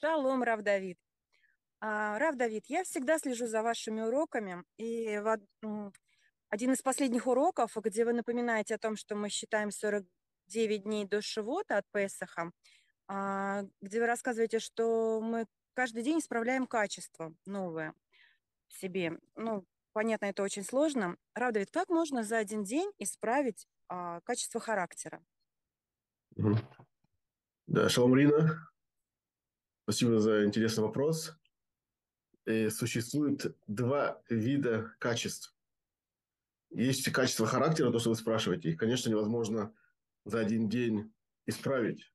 Шалом, Рав Давид. А, Рав Давид, я всегда слежу за вашими уроками, и один из последних уроков, где вы напоминаете о том, что мы считаем 49 дней до Шивота от Песаха, а, где вы рассказываете, что мы каждый день исправляем качество новое в себе. Ну, понятно, это очень сложно. Рав Давид, как можно за один день исправить а, качество характера? Да, шалом, Рина. Спасибо за интересный вопрос. И существует два вида качеств. Есть качество характера, то, что вы спрашиваете. Их, конечно, невозможно за один день исправить.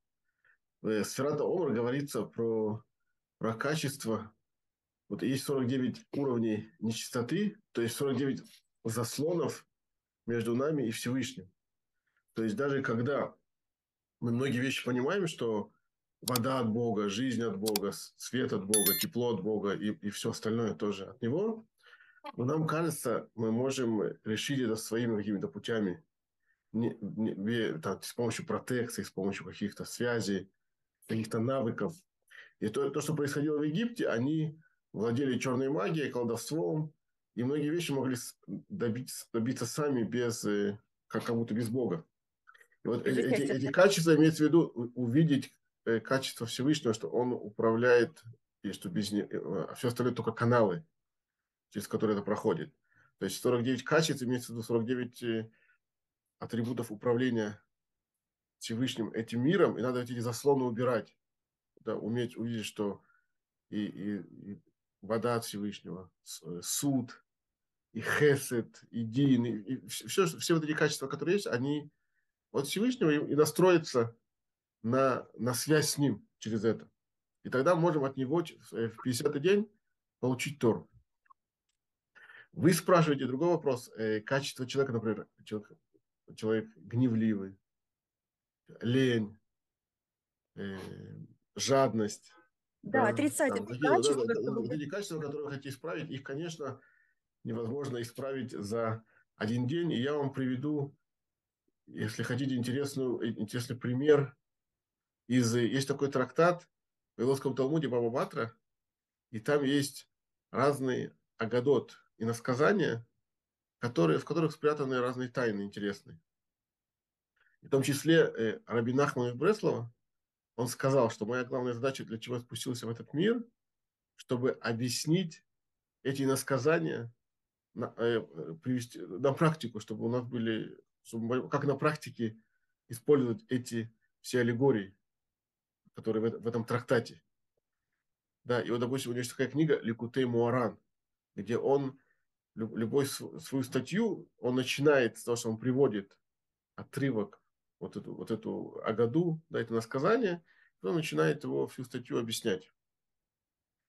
В Сферата Омар говорится про, про качество. Вот есть 49 уровней нечистоты, то есть 49 заслонов между нами и Всевышним. То есть даже когда мы многие вещи понимаем, что вода от Бога, жизнь от Бога, свет от Бога, тепло от Бога и, и все остальное тоже от Него, но нам кажется, мы можем решить это своими какими-то путями, не, не, там, с помощью протекции, с помощью каких-то связей, каких-то навыков. И то, то, что происходило в Египте, они владели черной магией, колдовством, и многие вещи могли добиться, добиться сами без, э, как, как будто без Бога. Вот эти, эти, эти качества имеется в виду увидеть Э, качество Всевышнего, что он управляет, и что без него, э, а все остальное только каналы, через которые это проходит. То есть 49 качеств, имеется в виду 49 э, атрибутов управления Всевышним этим миром, и надо эти заслоны убирать. Да, уметь увидеть, что и, и, и вода от Всевышнего, суд, и хесед, и дин, и, и все, все вот эти качества, которые есть, они от Всевышнего и, настроятся на, на связь с ним через это. И тогда можем от него в 50-й день получить Тору. Вы спрашиваете другой вопрос. Э, качество человека, например, человек, человек гневливый, лень, э, жадность. Да, да отрицательные там, качества. Да, да, да, эти качества, которые вы хотите исправить, их, конечно, невозможно исправить за один день. И я вам приведу, если хотите, интересную, интересный пример из... Есть такой трактат в Вавилонском Талмуде Баба Батра, и там есть разные агадот и насказания, которые, в которых спрятаны разные тайны интересные. В том числе э, Рабин Ахман из Бреслова, он сказал, что моя главная задача, для чего я спустился в этот мир, чтобы объяснить эти насказания, на, э, привести на практику, чтобы у нас были, чтобы, как на практике использовать эти все аллегории который в, в этом трактате. Да, и вот, допустим, у него есть такая книга «Ликутей Муаран», где он любой свою статью, он начинает с того, что он приводит отрывок, вот эту, вот эту Агаду, да, это насказание, и он начинает его всю статью объяснять.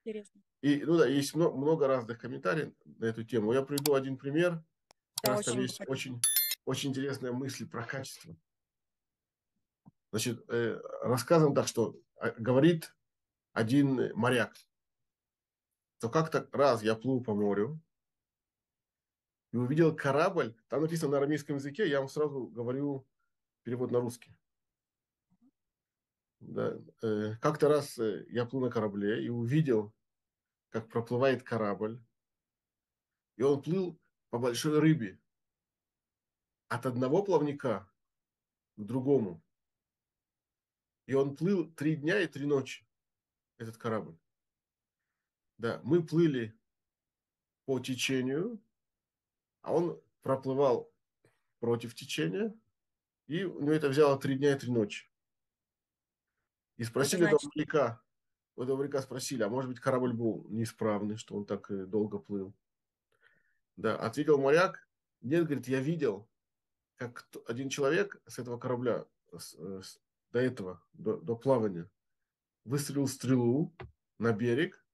Интересно. И, ну да, есть много, много разных комментариев на эту тему. Я приведу один пример. Да, очень там есть очень, очень интересная мысль про качество. Значит, э, рассказываем так, что э, говорит один моряк, то как-то раз я плыл по морю и увидел корабль, там написано на арамейском языке, я вам сразу говорю перевод на русский. Да. Э, как-то раз я плыл на корабле и увидел, как проплывает корабль, и он плыл по большой рыбе от одного плавника к другому. И он плыл три дня и три ночи, этот корабль. Да, мы плыли по течению, а он проплывал против течения, и у него это взяло три дня и три ночи. И спросили значит... этого моряка, у этого моряка спросили, а может быть корабль был неисправный, что он так долго плыл. Да, ответил моряк, нет, говорит, я видел, как один человек с этого корабля, до этого, до, до плавания, выстрелил стрелу на берег,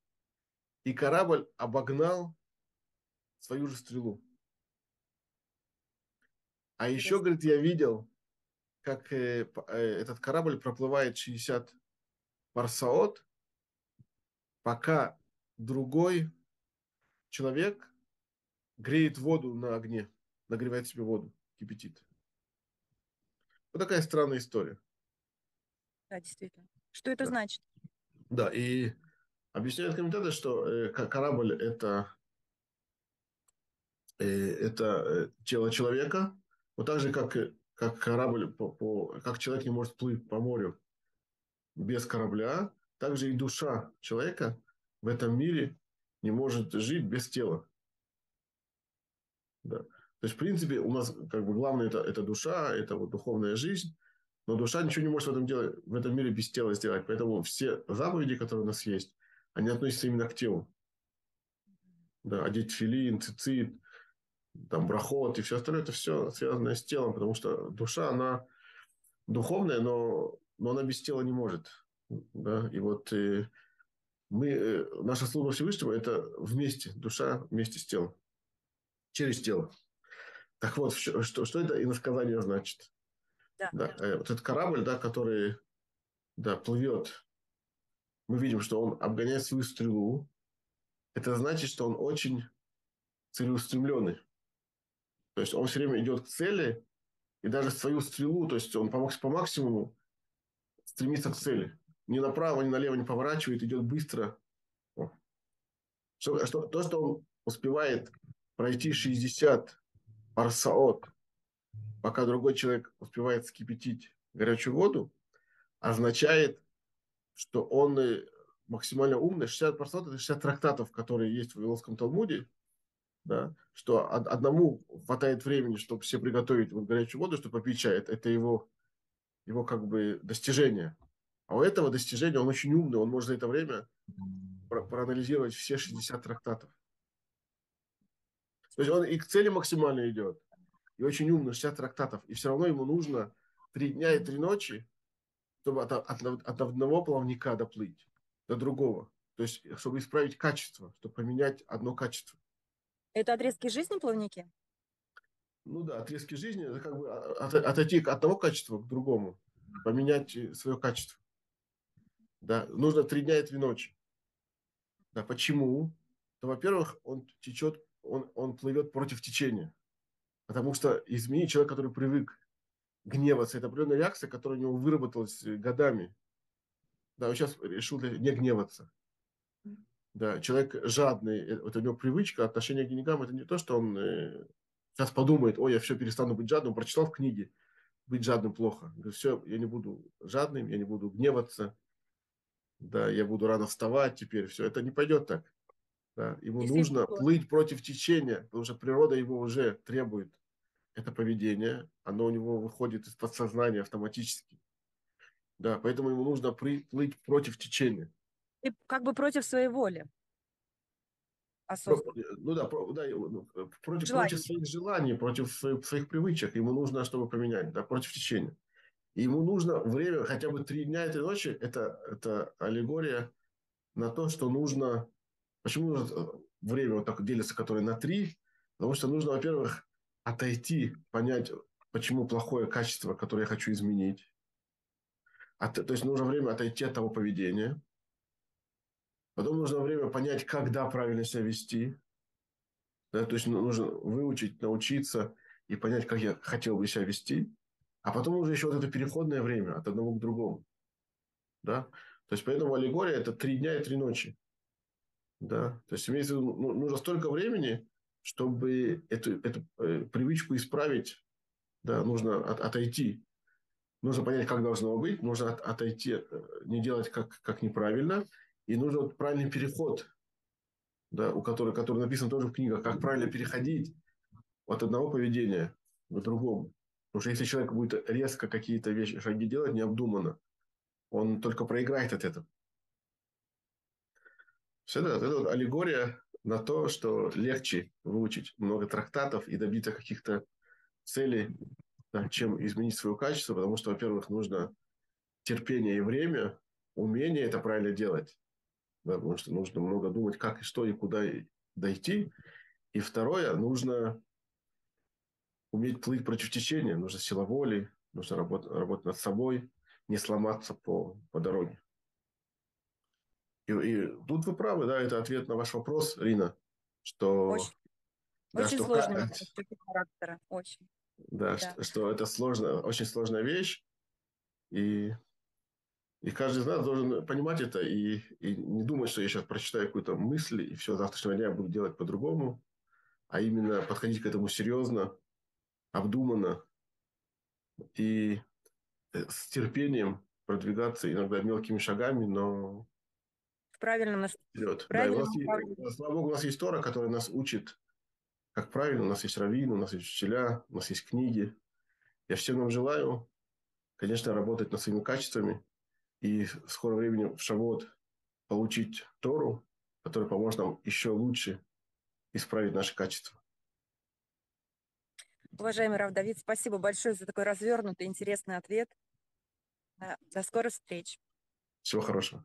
и корабль обогнал свою же стрелу. А еще, говорит, я видел, как э, э, этот корабль проплывает 60 парсаот, пока другой человек греет воду на огне, нагревает себе воду, кипятит. Вот такая странная история. Да, действительно. Что это да. значит? Да, и объясняют комментаторы, что э, корабль – это, э, это э, тело человека, вот так же, как, как корабль, по, по, как человек не может плыть по морю без корабля, также и душа человека в этом мире не может жить без тела. Да. То есть, в принципе, у нас как бы главное это, это душа, это вот духовная жизнь, но душа ничего не может в этом, деле, в этом мире без тела сделать. Поэтому все заповеди, которые у нас есть, они относятся именно к телу. Да, одеть филин, цицит, там, брахот и все остальное, это все связано с телом, потому что душа, она духовная, но, но она без тела не может. Да? И вот и э, мы, э, наша служба Всевышнего – это вместе, душа вместе с телом, через тело. Так вот, что, что это иносказание значит? Да. Да, э, вот этот корабль, да, который да, плывет, мы видим, что он обгоняет свою стрелу. Это значит, что он очень целеустремленный. То есть он все время идет к цели, и даже свою стрелу, то есть он по, по максимуму стремится к цели. Ни направо, ни налево не поворачивает, идет быстро. Что, что, то, что он успевает пройти 60 парсаот, пока другой человек успевает скипятить горячую воду, означает, что он э, максимально умный. 60 парсаот – это 60 трактатов, которые есть в Вавилонском Талмуде, да, что одному хватает времени, чтобы все приготовить вот горячую воду, чтобы попить чай. Это, это его, его как бы достижение. А у этого достижения он очень умный, он может за это время про- проанализировать все 60 трактатов. То есть он и к цели максимально идет, и очень умный, 60 трактатов, и все равно ему нужно три дня и три ночи, чтобы от, от, от одного плавника доплыть до другого. То есть, чтобы исправить качество, чтобы поменять одно качество. Это отрезки жизни плавники? Ну да, отрезки жизни, это как бы от, отойти от одного качества к другому, поменять свое качество. Да, нужно три дня и три ночи. Да, почему? То, во-первых, он течет он, он плывет против течения. Потому что изменить человек, который привык гневаться, это определенная реакция, которая у него выработалась годами. Да, он сейчас решил не гневаться. Да, человек жадный, э, вот у него привычка, отношение к деньгам, это не то, что он э, сейчас подумает, ой, я все перестану быть жадным, прочитал в книге, быть жадным плохо. Говорит, все, я не буду жадным, я не буду гневаться, да, я буду рано вставать теперь, все, это не пойдет так. Да? Ему Если нужно его... плыть против течения, потому что природа его уже требует это поведение, оно у него выходит из подсознания автоматически. Да, поэтому ему нужно при, плыть против течения. И как бы против своей воли. Осознанно. Ну да, про, да ну, против, против своих желаний, против своих, своих привычек. Ему нужно, чтобы поменять, да, против течения. И ему нужно время, хотя бы три дня этой ночи, это, это аллегория на то, что нужно Почему э, время вот так делится, которое на три? Потому что нужно, во-первых, отойти, понять, почему плохое качество, которое я хочу изменить. От, то есть нужно время отойти от того поведения. Потом нужно время понять, когда правильно себя вести. Да, то есть ну, нужно выучить, научиться и понять, как я хотел бы себя вести. А потом уже еще вот это переходное время от одного к другому. Да? То есть поэтому аллегория – это три дня и три ночи. Да? То есть имеется ну, нужно столько времени, чтобы эту, эту э, привычку исправить, да, нужно от, отойти. Нужно понять, как должно быть, нужно от, отойти, э, не делать как, как неправильно, и нужен вот правильный переход, да, у которого, который написан тоже в книгах, как правильно переходить от одного поведения к другому. Потому что если человек будет резко какие-то вещи, шаги делать необдуманно, он только проиграет от этого. Все это, это вот аллегория на то, что легче выучить много трактатов и добиться каких-то целей, да, чем изменить свое качество, потому что, во-первых, нужно терпение и время, умение это правильно делать, да, потому что нужно много думать, как и что и куда дойти. И второе, нужно уметь плыть против течения, нужно сила воли, нужно работать, работать над собой, не сломаться по, по дороге. И, и тут вы правы, да, это ответ на ваш вопрос, Рина, что... Очень, да, очень что сложный характера, очень. Да, да. Что, что это сложно, очень сложная вещь, и И каждый из нас должен понимать это и, и не думать, что я сейчас прочитаю какую-то мысль, и все, завтрашнего дня я буду делать по-другому, а именно подходить к этому серьезно, обдуманно и э, с терпением продвигаться иногда мелкими шагами, но в правильном вперед. Да, у нас, есть, слава Богу, у нас есть Тора, которая нас учит, как правильно. У нас есть раввин, у нас есть учителя, у нас есть книги. Я всем нам желаю, конечно, работать над своими качествами и в скором времени в Шавот получить Тору, которая поможет нам еще лучше исправить наши качества. Уважаемый Рав Давид, спасибо большое за такой развернутый, интересный ответ. До скорых встреч. Всего хорошего.